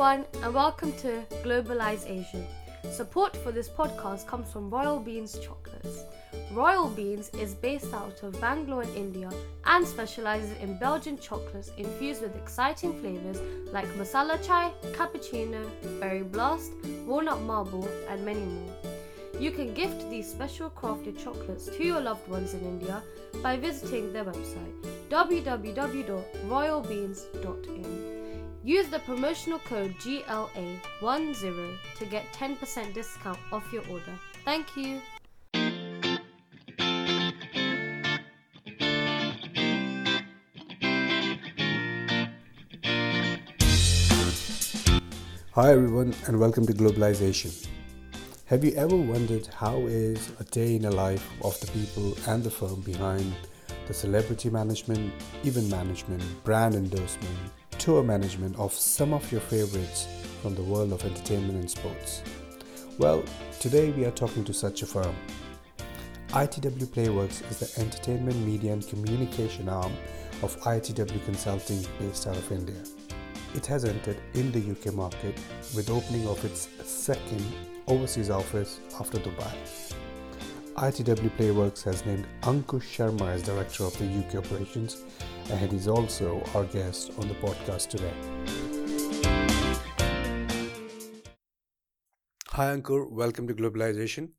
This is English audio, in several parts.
everyone, and welcome to Globalize Asia. Support for this podcast comes from Royal Beans Chocolates. Royal Beans is based out of Bangalore in India and specializes in Belgian chocolates infused with exciting flavors like masala chai, cappuccino, berry blast, walnut marble, and many more. You can gift these special crafted chocolates to your loved ones in India by visiting their website www.royalbeans.in. Use the promotional code GLA10 to get 10% discount off your order. Thank you. Hi everyone and welcome to Globalization. Have you ever wondered how is a day in the life of the people and the firm behind the celebrity management, event management, brand endorsement, tour management of some of your favorites from the world of entertainment and sports? Well, today we are talking to such a firm. ITW Playworx is the entertainment, media, and communication arm of ITW Consulting based out of India. It has entered in the UK market with opening of its second overseas office after Dubai. ITW Playworx has named Ankur Sharma as director of the UK operations and he's also our guest on the podcast today. Hi Ankur, welcome to Globalization.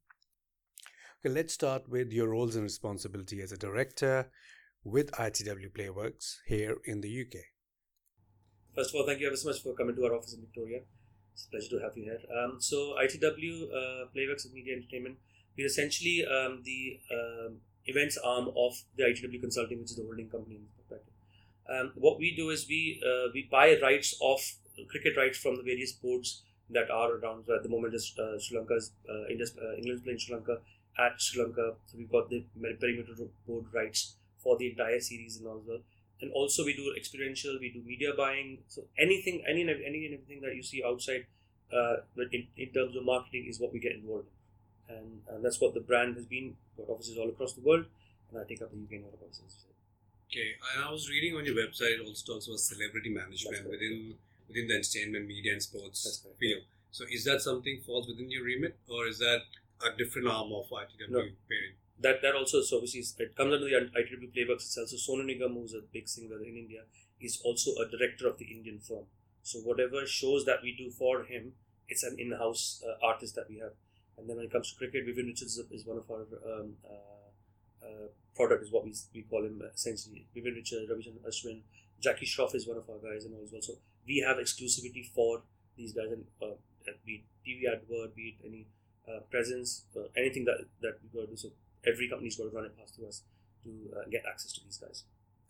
Okay, let's start with your roles and responsibility as a director with ITW Playworx here in the UK. First of all, thank you ever so much for coming to our office in Victoria. It's a pleasure to have you here. Um, so, ITW uh, Playworx and Media Entertainment, we're essentially um, the um, events arm of the ITW Consulting, which is the holding company. Um, what we do is we uh, we buy rights of cricket rights from the various boards that are around. At the moment, is uh, Sri Lanka's uh, India's, uh, England's playing Sri Lanka at Sri Lanka. So we've got the perimeter board rights for the entire series and all well and also we do experiential we do media buying so anything any any and everything that you see outside uh, in, in terms of marketing is what we get involved in and, and that's what the brand has been. Got offices all across the world. And i take up the uk and Europe offices okay. And i was reading on your website it also talks about celebrity management within within the entertainment media and sports field. so is that something falls within your remit or is that a different arm of ITW no. parent that that also so obviously it comes under the ITW Playworx itself. So Sonu Nigam, who's a big singer in India, is also a director of the Indian firm. So whatever shows that we do for him, it's an in-house uh, artist that we have. And then when it comes to cricket, Vivian Richards is, one of our um, uh, uh, product is what we, we call him essentially. Vivian Richards, Ravichandran Ashwin, Jackie Shroff is one of our guys and all as well. So we have exclusivity for these guys and uh, be it TV advert, be it any uh, presence, uh, anything that that we got to do. So every company's got to run it past to us to uh, get access to these guys.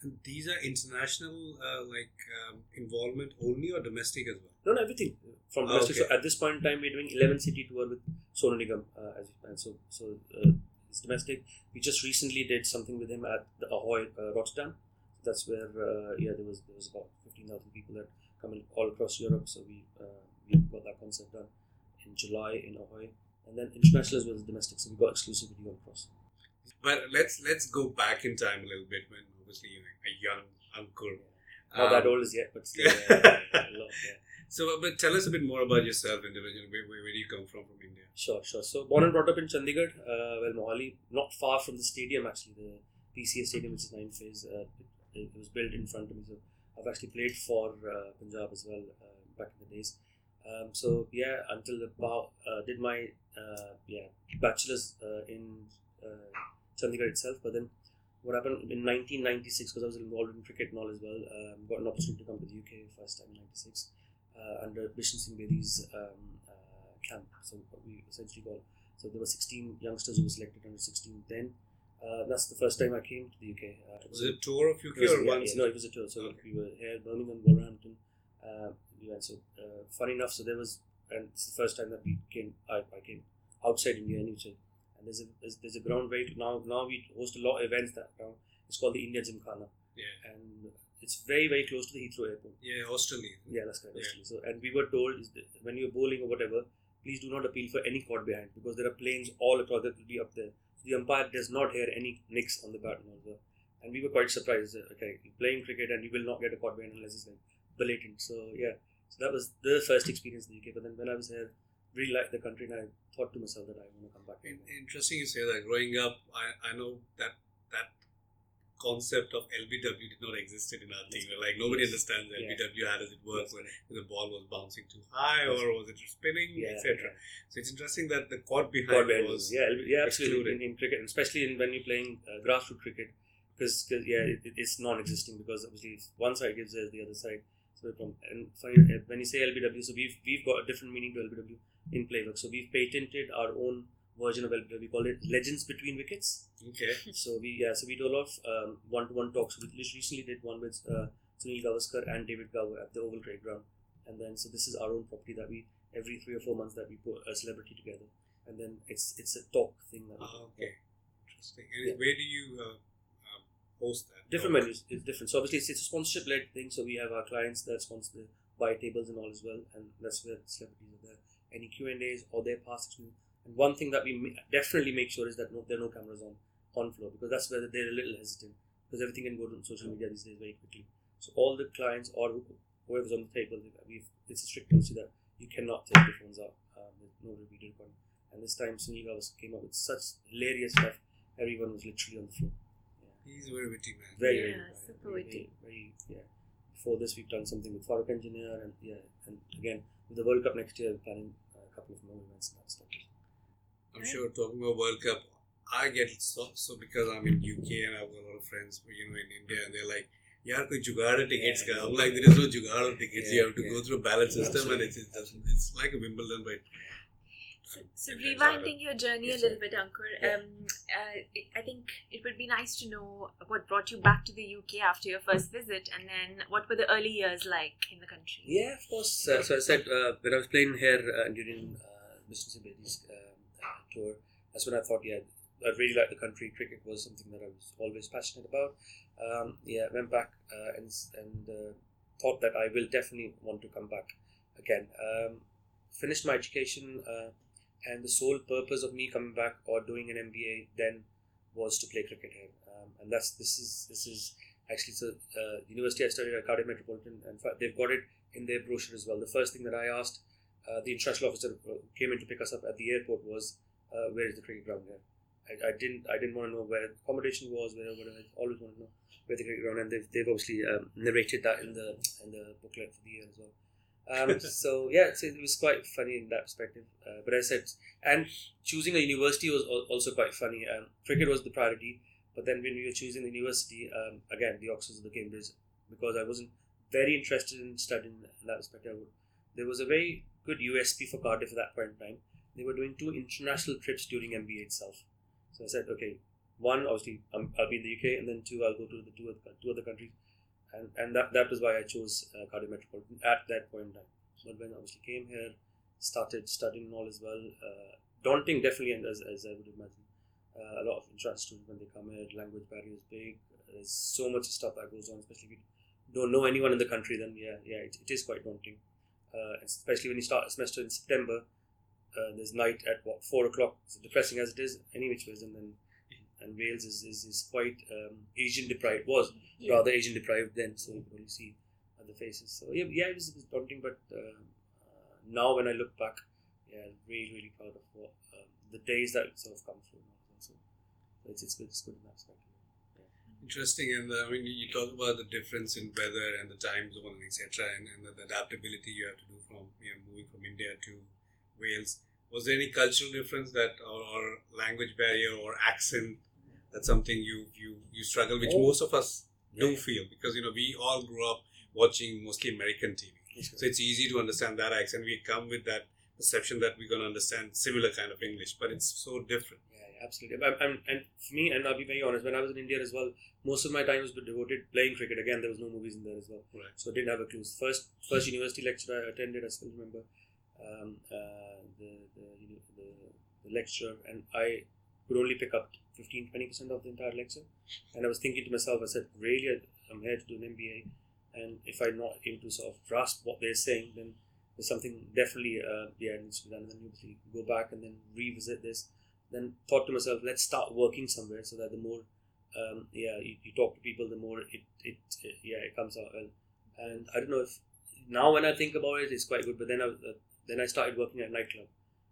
And these are international uh, like um, involvement only or domestic as well? No, no everything from oh, domestic. Okay. So at this point in time, we're doing 11 city tour with Sonu Nigam uh, as and so so uh, it's domestic. We just recently did something with him at the Ahoy uh, Rotterdam. That's where uh, yeah there was there was about 15,000 people that come in all across Europe. So we we got that concert done in July in Ahoy, and then international as well as domestic. So we got exclusivity all across. But let's let's go back in time a little bit when obviously you're a young uncle. Not um, that old as yet, but still, uh, lot, yeah. So, but tell us a bit more about yourself individually. Where, where, where do you come from from India? Sure, sure. So, born and brought up in Chandigarh, uh, well, Mohali, not far from the stadium actually, the PCA Stadium, which is nine phase. Uh, it, it, was built in front of me. So, I've actually played for uh, Punjab as well uh, back in the days. Um, so yeah, until about uh, did my uh, yeah bachelor's uh, in uh, Chandigarh itself. But then what happened in 1996, because I was involved in cricket and all as well, um, got an opportunity to come to the UK first time in 96 uh, under Bishan Singh Bedi's um, uh, camp. So we essentially got, so there were 16 youngsters who were selected under 16 then. Uh, that's the first time I came to the UK. Uh, was it a tour of UK was, or yeah, Yeah, no, it was a tour. So okay. we were here, Birmingham, Wolverhampton. Uh, we went. So uh, funny enough, so there was, and it's the first time that we came. I, I came outside India anyway. And there's a there's, there's a ground right now. Now we host a lot of events that ground. It's called the India Gymkhana. Yeah. And it's very very close to the Heathrow Airport. Yeah, Osterley. Yeah, that's correct. Yeah. So and we were told when you're bowling or whatever, please do not appeal for any caught behind because there are planes all across that will be up there. So the umpire does not hear any nicks on the bat and And we were quite surprised. Okay, you're playing cricket and you will not get a caught behind unless it's like blatant. So yeah. So that was the first experience in the UK. But then when I was here, really liked the country, and I thought to myself that I want to come back. In- Interesting you say that. Growing up, I, I know that that concept of LBW did not exist in our team. Like nobody Yes. understands. LBW. How does it work Yes. when the ball was bouncing too high Yes. or was it spinning, Yeah, etc. So it's interesting that the quad God behind was yeah, yeah, absolutely. In, in cricket, especially in, when you're playing uh, grassroots cricket, because yeah, it, it- it's non-existing because obviously one side gives there's the other side. So from and for, uh, when you say LBW, so we've we've got a different meaning to LBW in playbook. So we've patented our own version of LBW. We call it Legends Between Wickets. okay. So we yeah, so we do a lot of um, one-to-one talks. We just recently did one with uh, Sunil Gavaskar and David Gower at the Oval Cricket Ground, and then so this is our own property that we every three or four months that we put a celebrity together, and then it's it's a talk thing that we do. okay. Interesting. And Yeah. where do you uh, um, host that? Different Or- menus is different. So obviously it's, it's a sponsorship led thing. So we have our clients that sponsor the buy tables and all as well, and that's where celebrities. Any Q and A's or their past experience. And one thing that we ma- definitely make sure is that no, there are no cameras on on floor because that's where they're a little hesitant because everything can go to social media these days very quickly. So all the clients or who- whoever's on the table, we've it's a strict policy that you cannot take the phones out. Um, no video recording. And this time Sunil Gavaskar came up with such hilarious stuff. Everyone was literally on the floor. He's very witty man. Very, Yeah, very, very, super very, witty. very, yeah. Before this, we've done something with Farokh Engineer, and yeah, and again with the World Cup next year, we're planning a of more events in. I'm sure talking about World Cup, I get so, so because I'm in UK and I've got a lot of friends, you know, in India, and they're like, "Yaar, koi jugaad tickets yeah, ka." I'm like, "There is no jugaad tickets. Yeah, you have to yeah. go through a ballot system, Absolutely. and it's, it's it's like a Wimbledon, but." So, so rewinding your journey a little bit, Ankur, um, uh, I think it would be nice to know what brought you back to the UK after your first visit, and then what were the early years like in the country? Yeah, of course. Uh, so I said uh, when I was playing here uh, during uh, Mr. Sibedi's um, uh, tour, that's when I thought, yeah, I really liked the country. Cricket was something that I was always passionate about. Um, yeah, went back uh, and and uh, thought that I will definitely want to come back again. Um, finished my education, uh, and the sole purpose of me coming back or doing an MBA then was to play cricket here. Um, and that's this is this is actually so uh, university I studied at Cardiff Metropolitan, and they've got it in their brochure as well. The first thing that I asked uh, the international officer came in to pick us up at the airport was, uh, "Where is the cricket ground here?" I, I didn't I didn't want to know where accommodation was, where. I always want to know where the cricket ground, and they've, they've obviously um, narrated that in the in the booklet for the year as well. Um, so yeah, it was quite funny in that perspective. Uh, but I said, and choosing a university was also quite funny. Um, cricket was the priority, but then when we were choosing the university, um, again the Oxfords and the Cambridge, because I wasn't very interested in studying in that respect. I would, there was a very good USP for Cardiff at that point in time. They were doing two international trips during MBA itself. So I said, okay, one obviously um, I'll be in the UK, and then two I'll go to the two other, two other countries, and and that, that was why I chose uh, Metropolitan at that point in time. But when I obviously came here, started studying and all as well. Uh, daunting, definitely, and as, as I would imagine. Uh, a lot of international students when they come here, language barrier is big. There's so much stuff that goes on, especially if you don't know anyone in the country. Then yeah, yeah, it, it is quite daunting. Uh, especially when you start a semester in September, uh, there's night at what four o'clock. Depressing as it is, any which ways, and then and Wales is, is, is quite um, Asian deprived. Was Yeah. rather Asian deprived then, so you could only see other faces. So yeah, yeah, it was, it was daunting, but uh, uh, now when I look back, yeah, really, really proud of what um, the days that sort of come through. So it's, it's good, it's good in that aspect. Interesting, and uh, I mean, you talk about the difference in weather and the time zone, and etc., and, and the, the adaptability you have to do from you know moving from India to Wales. Was there any cultural difference that, or, or language barrier, or accent? That's something you you you struggle, which Oh. most of us do Yeah. feel because you know we all grew up watching mostly American TV, so it's easy to understand that accent. We come with that perception that we're going to understand similar kind of English, but it's so different. Yeah, yeah, absolutely. And, and, and for me, and I'll be very honest, when I was in India as well, most of my time was devoted playing cricket. Again, there was no movies in there as well, Right. so I didn't have a clue. First, first university lecture I attended, I still remember um, uh, the, the, you know, the the lecture, and I could only pick up 15 20 percent of the entire lecture. And I was thinking to myself, I said, really, I'm here to do an MBA, and if I'm not able to sort of grasp what they're saying, then there's something definitely uh, yeah needs to be done. And then obviously go back and then revisit this. Then thought to myself, let's start working somewhere so that the more um, yeah you, you talk to people, the more it, it, it yeah it comes out well. And I don't know if now when I think about it, it's quite good. But then I uh, then I started working at nightclub,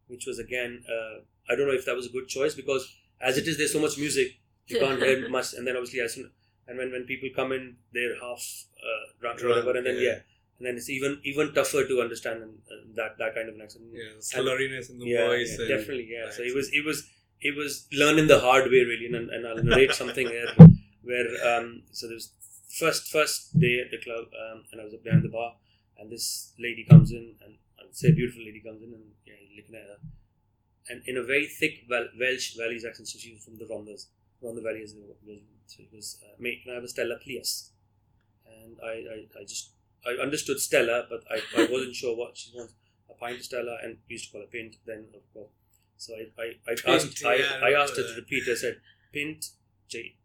which was again uh, I don't know if that was a good choice because as it is, there's so much music you can't hear much, and then obviously as soon and when, when people come in, they're half uh, drunk or whatever, and then yeah. yeah. and then it's even even tougher to understand and, uh, that that kind of an accent. Yeah, slurriness in the yeah, voice. yeah, and- definitely, yeah. So it was it was it was learning the hard way really, and, and I'll narrate something here where um so there was first first day at the club um, and I was up behind the bar and this lady comes in and I'd say a beautiful lady comes in and yeah, looking at her and in a very thick Wel- Welsh Valleys accent, so she was from the Rhonddas, Rhondda Valley as. So it was, uh, mate, can I have a Stella, please? And I, I, I just, I understood Stella, but I, I wasn't sure what she was. A pint Stella, and we used to call it pint then, of course. So I, I, I asked, yeah, I I, I asked her to repeat. I said, pint, J,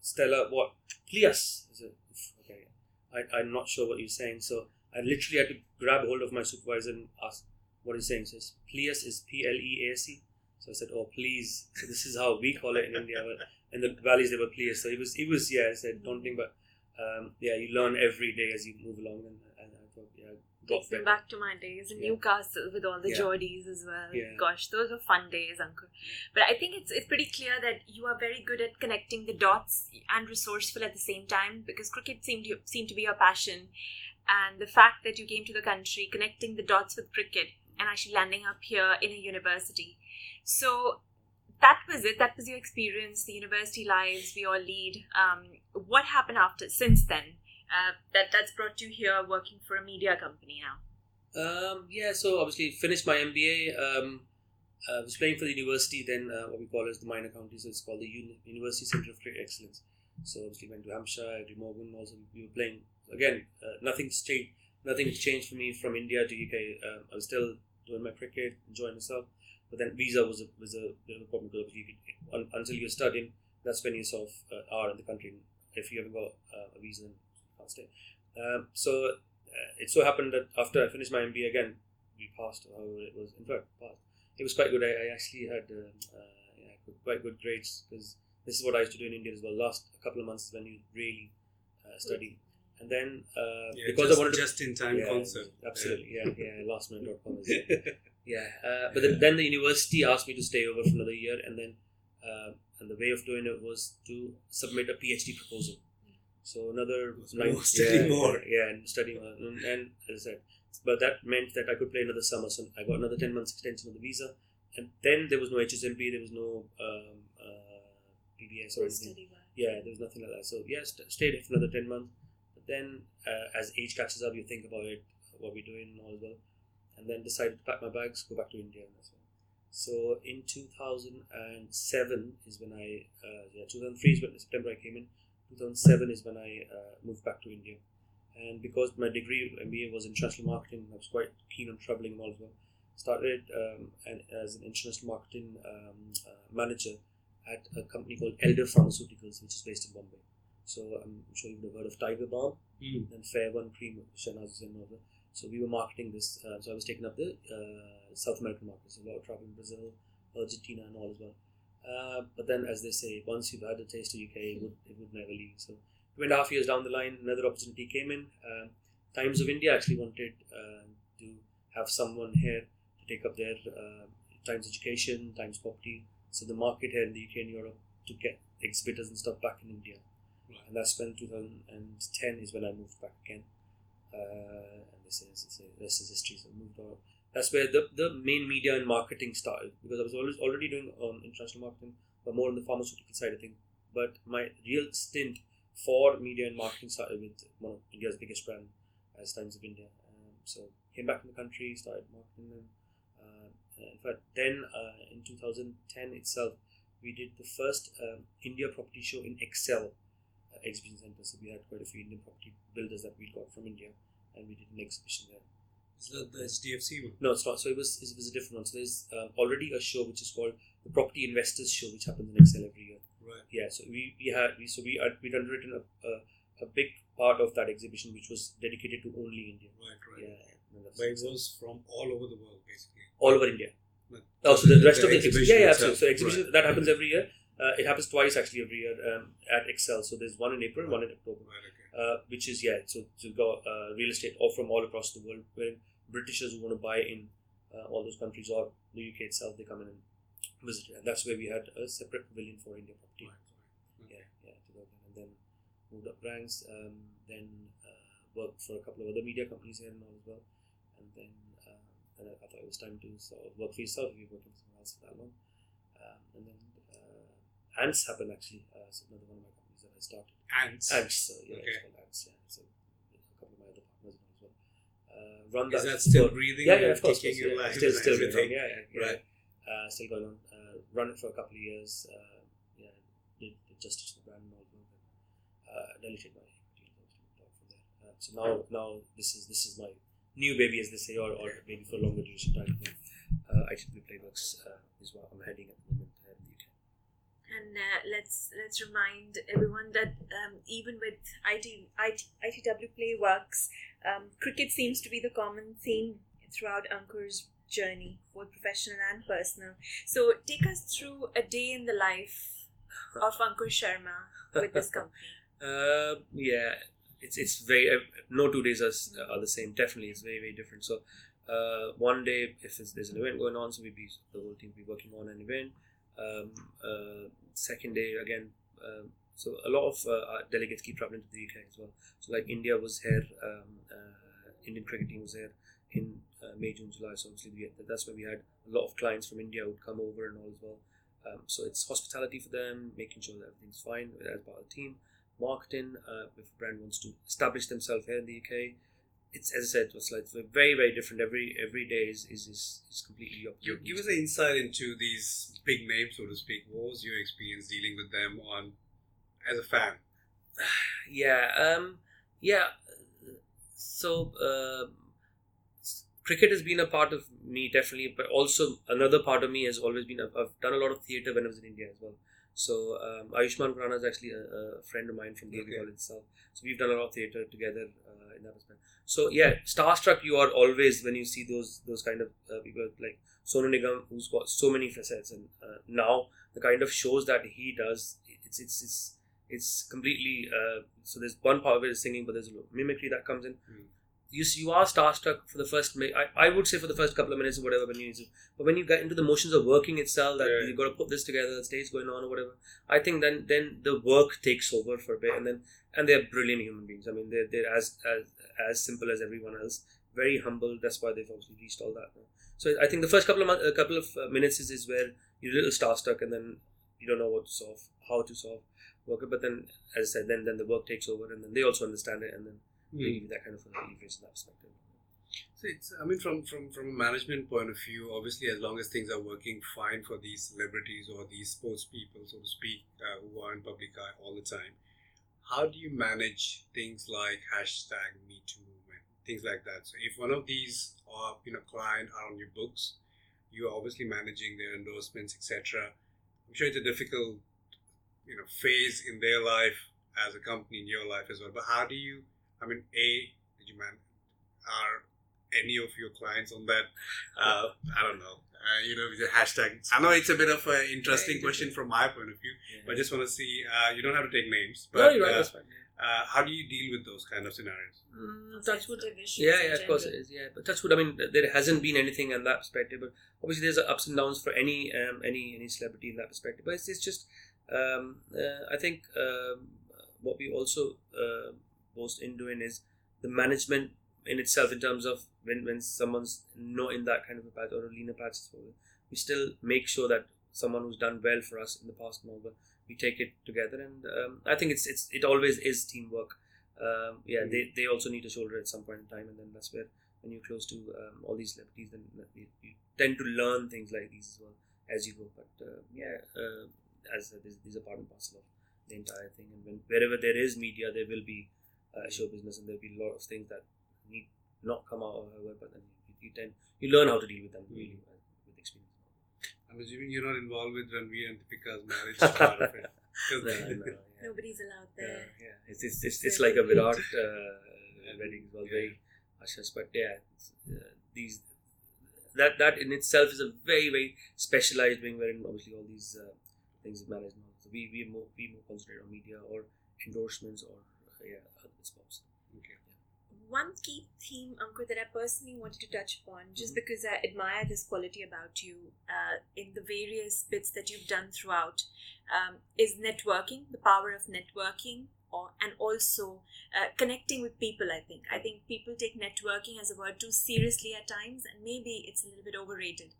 Stella, what? Please. I said, okay. I, I'm not sure what you're saying. So I literally had to grab hold of my supervisor and ask, what he's saying. He says, Pleas is P L E A S E. So I said, Oh, please. So this is how we call it in India. But in the valleys, they were pleas. So it was, it was yeah, I said, don't think, but um, yeah, you learn every day as you move along. And, and I thought, yeah, got Takes me back to my days in Yeah. Newcastle with all the Yeah. Geordies as well. Yeah. Gosh, those were fun days, Ankur. But I think it's it's pretty clear that you are very good at connecting the dots and resourceful at the same time because cricket seemed to seemed to be your passion, and the fact that you came to the country connecting the dots with cricket and actually landing up here in a university. So that was it. That was your experience, the university lives we all lead. Um, what happened after since then? Uh, that that's brought you here working for a media company now. Um, yeah, so obviously finished my MBA. Um, I was playing for the university, then uh, what we call as the minor county, so it's called the Uni- University Centre of Cricket Excellence. So obviously went to Hampshire, to Morgan. Also, we were playing again. Uh, nothing's changed. Nothing's changed for me from India to UK. Um, I was still doing my cricket, enjoying myself. But then visa was a was a bit of a problem because could- un, until you're studying, that's when you sort of uh, are in the country. If you haven't got uh, a visa, you can't stay. Um, so uh, it so happened that after I finished my MBA again, we passed. However, it was in fact passed. It was quite good. I, I actually had um, uh, yeah, quite good grades because this is what I used to do in India as well. Last a couple of months when you really uh, study, and then uh, Yeah, because just, I wanted to just in time yeah, concept. Absolutely, yeah, yeah. Lastminute.com is yeah. Uh, but then, then the university asked me to stay over for another year, and then uh, and the way of doing it was to submit a PhD proposal. So another So nine, more, study yeah, more. yeah, and study more, and, and as I said, but that meant that I could play another summer. So I got another ten months extension of the visa, and then there was no HSMP, there was no um, uh, PBS or anything Study yeah, there was nothing like that. So yeah, st- stayed for another ten months. Then, uh, as age catches up, you think about it, what we're doing, all as well, and then decided to pack my bags, go back to India. That's all. So in two thousand and seven is when I, uh, yeah, two thousand three is when September I came in. Two thousand seven is when I uh, moved back to India, and because my degree MBA was in international marketing, I was quite keen on traveling and all as well. Started um, as an international marketing um, uh, manager at a company called Elder Pharmaceuticals, which is based in Bombay. So I'm sure you would have heard of Tiger Balm Mm. and Fair One Cream, all that. So we were marketing this. Uh, so I was taking up the uh, South American markets, a lot of travel in Brazil, Argentina, and all as well. Uh, but then, as they say, once you've had a taste of UK, it would, it would never leave. So two and a half years down the line, another opportunity came in. Um, Times of India actually wanted uh, to have someone here to take up their uh, Times Education, Times Property. So the market here in the UK and Europe to get exhibitors and stuff back in India. And that's when 2010 is when I moved back again. Uh, and this is, this is history. So moved on. That's where the, the main media and marketing started because I was always already doing um, international marketing, but more on the pharmaceutical side of things. But my real stint for media and marketing started with one of India's biggest brand, as Times of India. Um, so came back in the country, started marketing them. Uh, in fact, then uh, in 2010 itself, we did the first um, India property show in Excel uh, exhibition center. So we had quite a few Indian property builders that we got from India, and we did an exhibition there. Is that the HDFC one? No, it's not. So it was it was a different one. So there's um, already a show which is called the Property Investors Show, which happens in Excel every year. Right. Yeah. So we we had we so we had we'd underwritten a, a, a big part of that exhibition, which was dedicated to only India. Right, right. Yeah. But it was from all over the world, basically. all over India. But Oh, so the rest of the exhibition yeah, yeah, absolutely. So exhibition right. that happens every year, Uh, it happens twice actually every year um, at Excel. So there's one in April, one in October, Right, okay. uh, which is yeah. So so you've uh, real estate or from all across the world, where Britishers who want to buy in uh, all those countries or the UK itself, they come in and visit it. And that's where we had a separate pavilion for India property. Right, right. Yeah, yeah, to go there. and then moved up ranks. Um, then uh, worked for a couple of other media companies here and all as well. And then um, and I, I thought it was time to sort of work for yourself if you're working for someone else for that long. Um, and then uh, Ants happen actually. Uh, so another one of my companies that I started. Ants. Ants, so yeah, Okay. it's called Ants. Yeah, so a couple of my other partners as well. Uh, run Is that. that still for- breathing? yeah, yeah, of course. yeah. life Still, still everything? Yeah, yeah, yeah. Right. Uh, still going on. Uh, run it for a couple of years. Uh, yeah, did, did justice to the brand and all that. Uh, deleted my equity and moved on from there. Uh, so now, now this is this is my new baby, as they say, or, or maybe for a longer duration time. Uh, ITW Playworx uh, is what I'm heading at the moment uh, in the UK. And uh, let's let's remind everyone that um, even with IT, IT, ITW Playworx, um, cricket seems to be the common theme throughout Ankur's journey, both professional and personal. So take us through a day in the life of Ankur Sharma with this company. Uh, yeah, it's it's very uh, no two days are, are the same. Definitely, it's very very different. So, uh, one day if it's, there's an event going on, so we be the whole team be working on an event. Um, uh, second day again. Um, so a lot of uh, delegates keep traveling to the UK as well. So like India was here, um, uh, Indian cricket team was here in uh, May, June, July. So obviously we, that's where we had a lot of clients from India would come over and all as well. Um, so it's hospitality for them, making sure that everything's fine as part of the team marketing, uh, if a brand wants to establish themselves here in the UK, it's as I said, it was like very very different. Every every day is is is, is completely. You give us an insight into these big names, so to speak. What was your experience dealing with them on as a fan? yeah um yeah so um cricket has been a part of me definitely but also another part of me has always been I've, I've done a lot of theatre when I was in India as well so um, Ayushmann Khurrana is actually a, a friend of mine from the Okay. College itself so we've done a lot of theatre together uh, in that respect so yeah starstruck you are always when you see those those kind of uh, people like Sonu Nigam who's got so many facets and uh, now the kind of shows that he does it's it's it's it's completely uh, so there's one part of it is singing but there's a little mimicry that comes in Mm. You you are starstruck for the first I, I would say for the first couple of minutes or whatever when you but when you get into the motions of working itself that Yeah. you've got to put this together the stage going on or whatever I think then then the work takes over for a bit and then and they're brilliant human beings. I mean they're, they're as, as as simple as everyone else. Very humble. That's why they've obviously reached all that. So I think the first couple of a couple of uh, minutes is, is where you're a little starstruck and then you don't know what to solve how to solve work. It but then as I said then then the work takes over and then they also understand it and then you that kind of a leverage in that perspective So it's, I mean, from, from, from a management point of view, obviously, as long as things are working fine for these celebrities or these sports people, so to speak, uh, who are in public eye all the time, how do you manage things like hashtag Me Too movement, things like that? So if one of these are, you know, client are on your books, you're obviously managing their endorsements, etc. I'm sure it's a difficult, you know, phase in their life as a company in your life as well. But how do you, I mean, A, did you man, are any of your clients on that? Uh, I don't know. Uh, you know, the hashtag. I know it's a bit of an interesting question from my point of view, but I just want to see. Uh, you don't have to take names, but no, you're right, uh, that's fine. uh, how do you deal with those kind of scenarios? Mm, touch wood. Sensitive issues Yeah, yeah, of course it general. is. Yeah, but touch wood. I mean, there hasn't been anything in that perspective, but obviously there's ups and downs for any um, any any celebrity in that perspective. But it's, it's just, um, uh, I think um, what we also boast in doing is the management in itself, in terms of when when someone's not in that kind of a patch or a leaner patch, we still make sure that someone who's done well for us in the past we take it together, and um, I think it's it's it always is teamwork um, yeah, Mm. they, they also need a shoulder at some point in time, and then that's where when you're close to um, all these celebrities, then you, you tend to learn things like these as well as you go. But uh, yeah, uh, as these, these are part and parcel of the entire thing. And when wherever there is media, there will be uh, show business, and there'll be a lot of things that need not come out, or whatever, but then you, you tend you learn how to deal with them really uh, with experience. I'm assuming you're not involved with Ranveer and Deepika's marriage part of it. 'Cause No, no, yeah. Nobody's allowed there. yeah. It's, it's, it's, it's like a Virat uh, wedding as well, Yeah. very hush But yeah, it's, uh, these that that in itself is a very very specialized wing wherein obviously all these uh, things are managed. So we we more we more concentrate on media or endorsements or yeah other spots. Okay. One key theme, Ankur, that I personally wanted to touch upon, just Mhm. because I admire this quality about you uh, in the various bits that you've done throughout, um, is networking, the power of networking, or and also uh, connecting with people. I think I think people take networking as a word too seriously at times, and maybe it's a little bit overrated.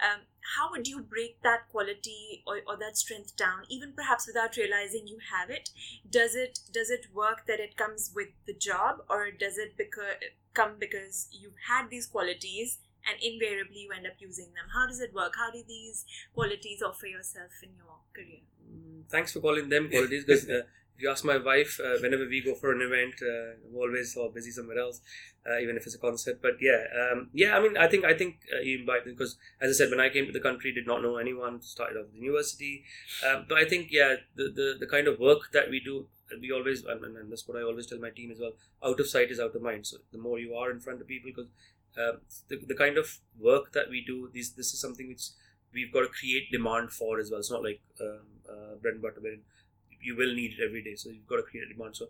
Um, how would you break that quality or, or that strength down, even perhaps without realizing you have it? does it does it work that it comes with the job or does it because come because you've had these qualities and invariably you end up using them how does it work how do these qualities offer yourself in your career Mm, Thanks for calling them qualities because uh, if you ask my wife, uh, whenever we go for an event, uh, I'm always so busy somewhere else, uh, even if it's a concert. But yeah, um, yeah. I mean, I think I think uh, you invite because, as I said, when I came to the country, did not know anyone. Started off the university, um, but I think yeah, the, the the kind of work that we do, we always and, that's what I always tell my team as well. Out of sight is out of mind. So the more you are in front of people, because um, the, the kind of work that we do, this this is something which we've got to create demand for as well. It's not like um, uh, bread and butter you will need it every day. So you've got to create a demand. So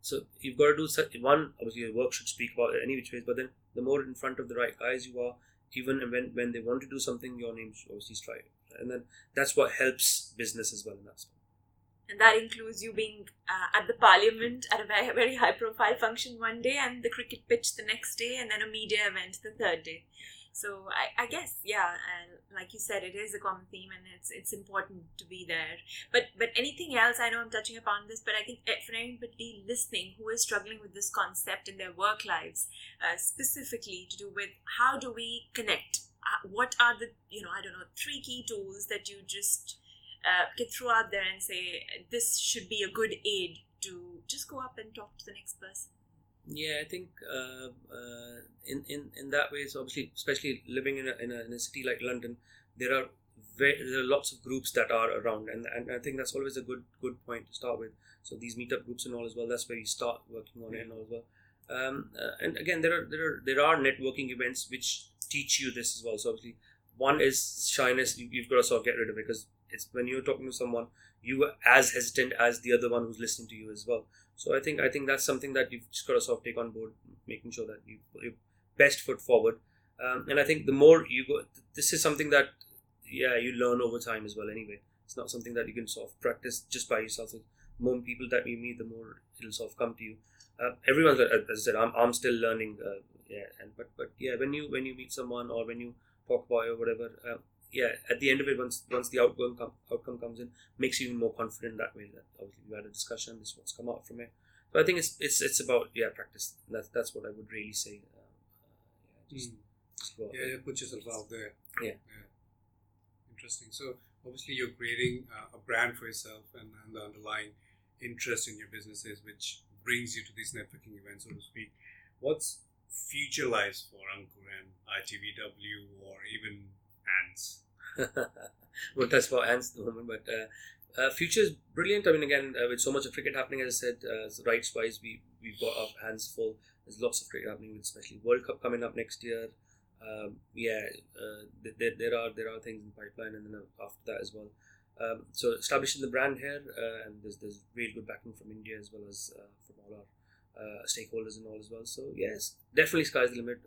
so you've got to do such, one. Obviously, your work should speak about it any which ways. But then the more in front of the right guys you are, even when when they want to do something, your name should obviously strike. And then that's what helps business as well in that. and that includes you being uh, at the parliament at a very, very high profile function one day and the cricket pitch the next day and then a media event the third day so I, I guess yeah and like you said it is a common theme and it's it's important to be there. But but anything else? I know i'm touching upon this but i think for anybody listening who is struggling with this concept in their work lives uh, specifically to do with how do we connect? Uh, what are the you know i don't know three key tools that you just uh, can throw out there and say this should be a good aid to just go up and talk to the next person Yeah, I think uh, uh, in, in in that way, so obviously, especially living in a, in a, in a city like London, there are very, there are lots of groups that are around, and, and I think that's always a good good point to start with. So these meetup groups and all as well. That's where you start working on it and all as well. Um, uh, and again, there are there are there are networking events which teach you this as well. So obviously, one is shyness. You, you've got to sort of get rid of it because it's when you're talking to someone, you are as hesitant as the other one who's listening to you as well. So I think I think that's something that you've just got to sort of take on board, making sure that you put your best foot forward. Um, and I think the more you go, this is something that yeah you learn over time as well. Anyway, it's not something that you can sort of practice just by yourself. The more people that you meet, the more it'll sort of come to you. Uh, everyone's as I said, I'm, I'm still learning. Uh, yeah, and but but yeah, when you when you meet someone or when you talk about or whatever, uh, yeah, at the end of it, once once the outcome com- outcome comes in, makes you even more confident that way. That obviously we had a discussion. This is what's come out from it. So I think it's it's it's about yeah practice. That's that's what I would really say. Uh, yeah, just, just go out Yeah, yeah, put yourself out there. Yeah. Interesting. So obviously you're creating uh, a brand for yourself and, and the underlying interest in your businesses, which brings you to these networking events, so to speak. What's future lives for Ankur and ITW or even Ants? we'll touch about ants at the moment, but uh, uh, future is brilliant. I mean, again, uh, with so much of cricket happening, as I said, uh, rights wise, we we've got our hands full. There's lots of cricket happening, especially World Cup coming up next year. Um, yeah, uh, there, there are there are things in pipeline, and then after that as well. Um, so establishing the brand here, uh, and there's there's really good backing from India as well as from all our stakeholders and all as well. So yes, definitely sky's the limit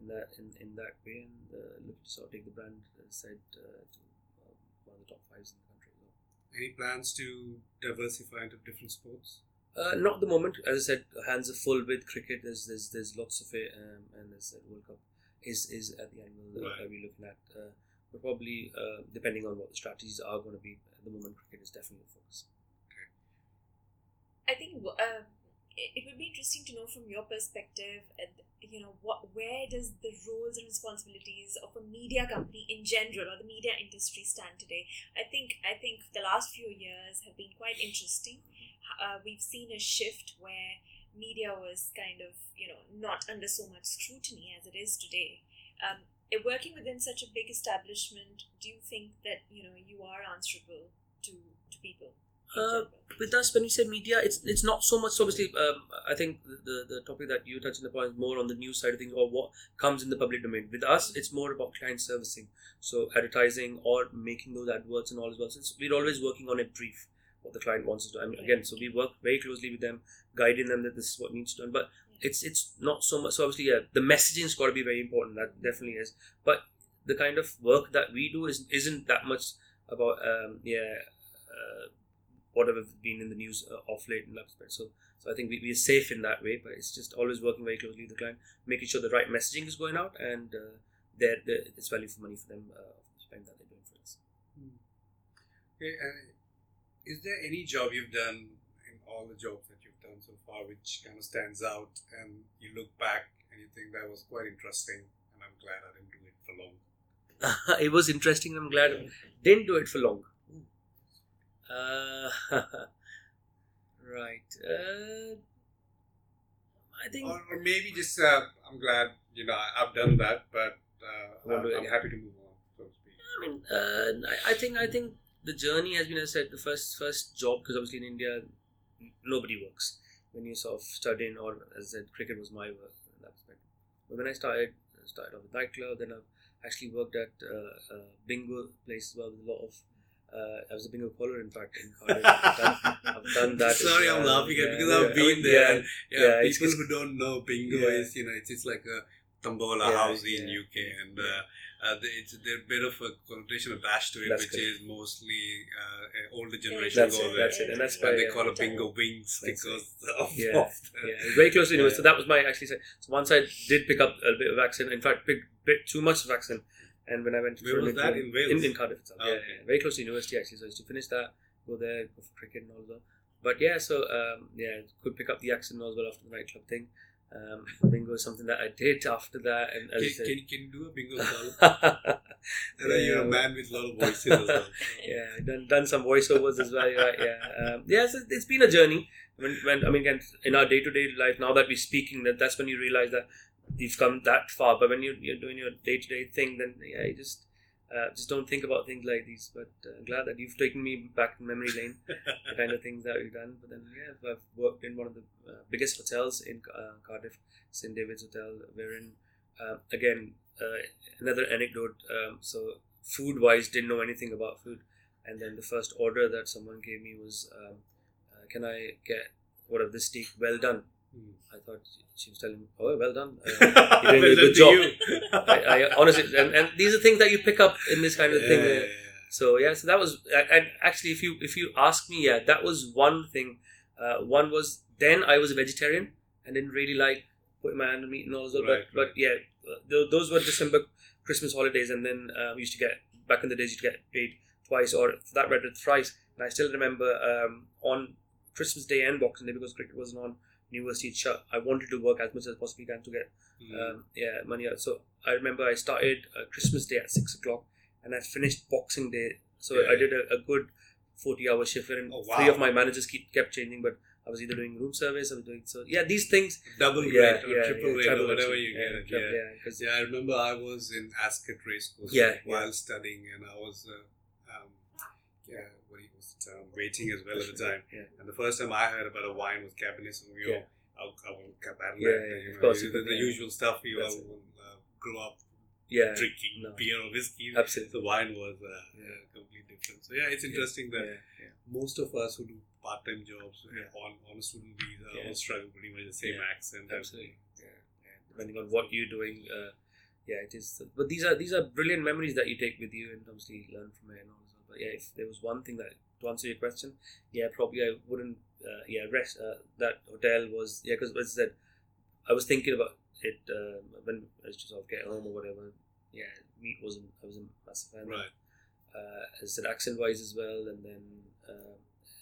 in that in, in that way, and uh, look to sort of take the brand uh, side uh, to uh, one of the top fives in the country. as well. Any plans to diversify into different sports? Uh, not at the moment. As I said, hands are full with cricket. There's there's there's lots of it, um, and as I said, World Cup is is at the annual uh, Right. that we're looking at. Uh, but probably uh, depending on what the strategies are going to be. At the moment, cricket is definitely the focus. Okay. I think uh, it it would be interesting to know from your perspective, you know, what where does the roles and responsibilities of a media company in general or the media industry stand today? I think I think the last few years have been quite interesting. Uh, we've seen a shift where media was kind of you know not under so much scrutiny as it is today. Um, working within such a big establishment, do you think that you know you are answerable to to people? Uh, with us, when you say media, it's it's not so much. Obviously, um, I think the, the topic that you touched on the is more on the news side of things or what comes in the public domain. With us, it's more about client servicing, so advertising or making those adverts and all as well. So it's, we're always working on a brief what the client wants us to. I mean, again, so we work very closely with them, guiding them that this is what needs to done. But it's it's not so much. So obviously, yeah, the messaging's got to be very important. That definitely is. But the kind of work that we do is isn't that much about um, yeah. Uh, whatever been in the news uh, off late in respect. So, so I think we, we are safe in that way, but it's just always working very closely with the client, making sure the right messaging is going out and uh, there it's value for money for them uh, spend that they're doing for us. Okay, uh, is there any job you've done in all the jobs that you've done so far which kind of stands out and you look back and you think that was quite interesting and I'm glad I didn't do it for long? it was interesting. I'm glad I didn't do it for long. Uh, right. Uh, I think. Or, or maybe just, uh, I'm glad, you know, I- I've done that, but uh, I'm, I'm happy to move on, so to speak. I mean, uh, I, I think I think the journey has been, as I said, the first first job because obviously in India nobody works when you sort of studying or as I said, cricket was my work in that respect. But when I started, I started off with nightclub, then I've actually worked at uh, bingo place as well with a lot of. Uh, I was a bingo caller, in fact, in Cardiff. I've done, I've done that. as Sorry, I'm well. laughing at Yeah, because yeah. I've I been mean, there. yeah, and, yeah, yeah, people it's- who don't know bingo Yeah. is, you know, it's, it's like a tambola Yeah, housey in. UK, and uh, uh, it's there's a bit of a connotation attached to it, That's which correct. is mostly uh, older generation That's go it. there. That's it. And that's why they yeah. call it bingo wings That's because of, Yeah. of the, Yeah, it's very close to English. So that was my actually. So once I did pick up a bit of accent. In fact, picked bit too much of accent. And when I went to Where was that? In Wales? in, in Cardiff, itself. Oh, yeah, okay. yeah, very close to university actually. So I used to finish that, go there, go for cricket and all that. But yeah, so um, yeah, could pick up the accent as well after the nightclub thing. Um, bingo is something that I did after that, and as Can, can, can you do a bingo call? I know you're a man with a lot of voices as well. yeah, done done some voiceovers as well. Right? Yeah, um, yeah. So it's been a journey. When, when I mean, in our day to day life, now that we're speaking, that that's when you realize that you've come that far. But when you you're doing your day to day thing, then yeah, you just uh, just don't think about things like these. But uh, glad that you've taken me back to memory lane, the kind of things that we've done. But then yeah, I've worked in one of the uh, biggest hotels in uh, Cardiff, St David's Hotel, wherein uh, again uh, another anecdote. Um, so food wise, didn't know anything about food, and then the first order that someone gave me was, um, uh, "Can I get what of this steak well done?" Hmm. I thought she was telling me, "Oh, well done." Uh, you're doing a good job. I, I honestly, and, and these are things that you pick up in this kind of thing. Yeah, where- so yeah, so that was, and actually, if you if you ask me, yeah, that was one thing. Uh, one was then I was a vegetarian and didn't really like putting my hand on meat and all that. Right, but but yeah, uh, th- those were December Christmas holidays, and then uh, we used to get back in the days, you used to get paid twice or for that matter thrice. And I still remember um, on Christmas Day and Boxing Day because cricket wasn't on. University shut. I wanted to work as much as possibly can to get Hmm. um, yeah, money out. So I remember I started uh, Christmas Day at six o'clock, and I finished Boxing Day. So Yeah. I did a, a good forty-hour shift, and Oh, three wow. of my managers keep, kept changing. But I was either doing room service, I was doing so. Yeah, these things. double Yeah, rate or yeah, triple yeah, rate or whatever you get Yeah. yeah, Yeah, I remember I was in Ascot Racecourse Yeah, while studying, and I was, uh, um, yeah, what do you what's the term? Waiting as well at the time. Yeah. And the first time I heard about a wine was Cabernet Sauvignon. Yeah. I'll, I won't. Yeah, yeah, you of course, the, the usual stuff you all uh, grew up yeah, drinking no. beer or whiskey. absolutely. The wine was uh, Yeah. uh, completely different. So yeah, it's interesting that most of us who do part-time jobs on on a student visa all struggle pretty much the same accent. Absolutely. Depending on what you're doing, uh, yeah, it is. But these are these are brilliant memories that you take with you and obviously learn from it and all. But yeah, if there was one thing that to answer your question, yeah, probably I wouldn't. Uh, yeah, rest uh, that hotel was yeah because as I said, I was thinking about it uh, when I was just off of get home or whatever. Yeah, meat wasn't. I was a massive fan. Right. Uh, as I said, accent wise as well, and then uh,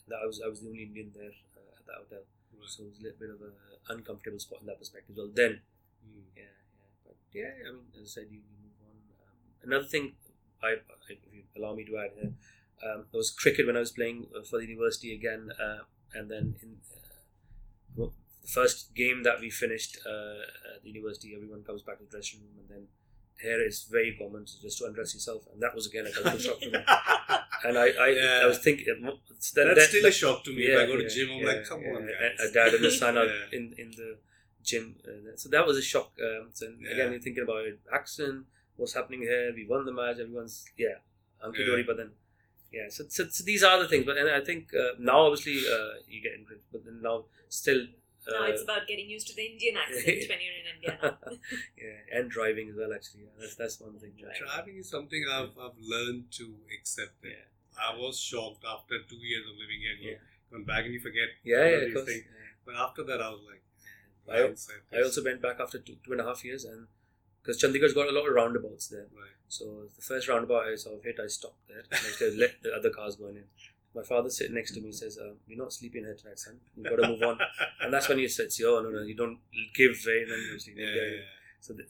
that I was I was the only Indian there uh, at that hotel. Right. So it was a little bit of an uncomfortable spot in that perspective. Well, then, Mm. yeah, yeah, but yeah, I mean, as I said, you, move on. Um, another thing, I, I, if you allow me to add here, um, there was cricket when I was playing uh, for the university again, uh, and then in uh, the first game that we finished uh, at the university, everyone comes back to the dressing room, and then here it's very common to just to undress yourself, and that was again a cultural shock for me. And I, I, Yeah. I was thinking that, That's that- still a shock to me. Yeah, if I go to yeah, gym, I'm like, come on, guys. A, dad and a son are in in the gym, uh, so that was a shock. Um, so again, you're thinking about it, accent, what's happening here? We won the match. Everyone's yeah, hunky dory. But then yeah, so, so, so these are the things. But and I think uh, now obviously uh, you get into it, but then now still. Uh, now it's about getting used to the Indian accent when you're in India now. yeah, and driving as well. Actually, yeah, that's that's one thing. Driving is something I've, I've learned to accept it. Yeah. I was shocked after two years of living here, Yeah. going back and you forget Yeah, yeah, of these course. things. But after that, I was like, I- I also went back after two, two and a half years, and because Chandigarh's got a lot of roundabouts there. Right. So the first roundabout I saw hit, I stopped there. They let the other cars going in. My father sitting next to me says, um, "You're not sleeping here tonight, son. You've got to move on." and that's when he says, "Yo, no, no, you don't give way." And then you sleep. Yeah, Yeah, yeah. So the,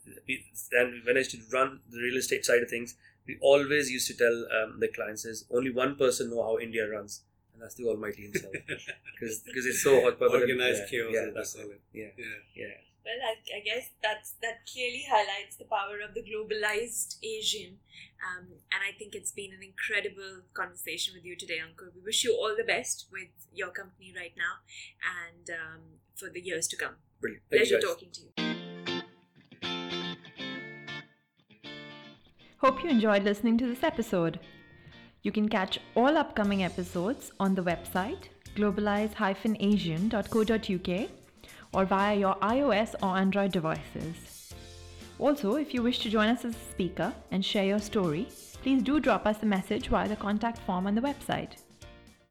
when I used to run the real estate side of things, we always used to tell um, the clients is only one person know how India runs, and that's the Almighty Himself, because because it's so hot. Organized yeah, chaos Yeah, that's it. Yeah, Yeah. yeah. Well, I, I guess that's that clearly highlights the power of the globalized Asian, um, and I think it's been an incredible conversation with you today, Ankur. We wish you all the best with your company right now, and um, for the years to come. Brilliant. Thank Pleasure guys. talking to you. Hope you enjoyed listening to this episode. You can catch all upcoming episodes on the website globalize-asian.co.uk or via your iOS or Android devices. Also, if you wish to join us as a speaker and share your story, please do drop us a message via the contact form on the website.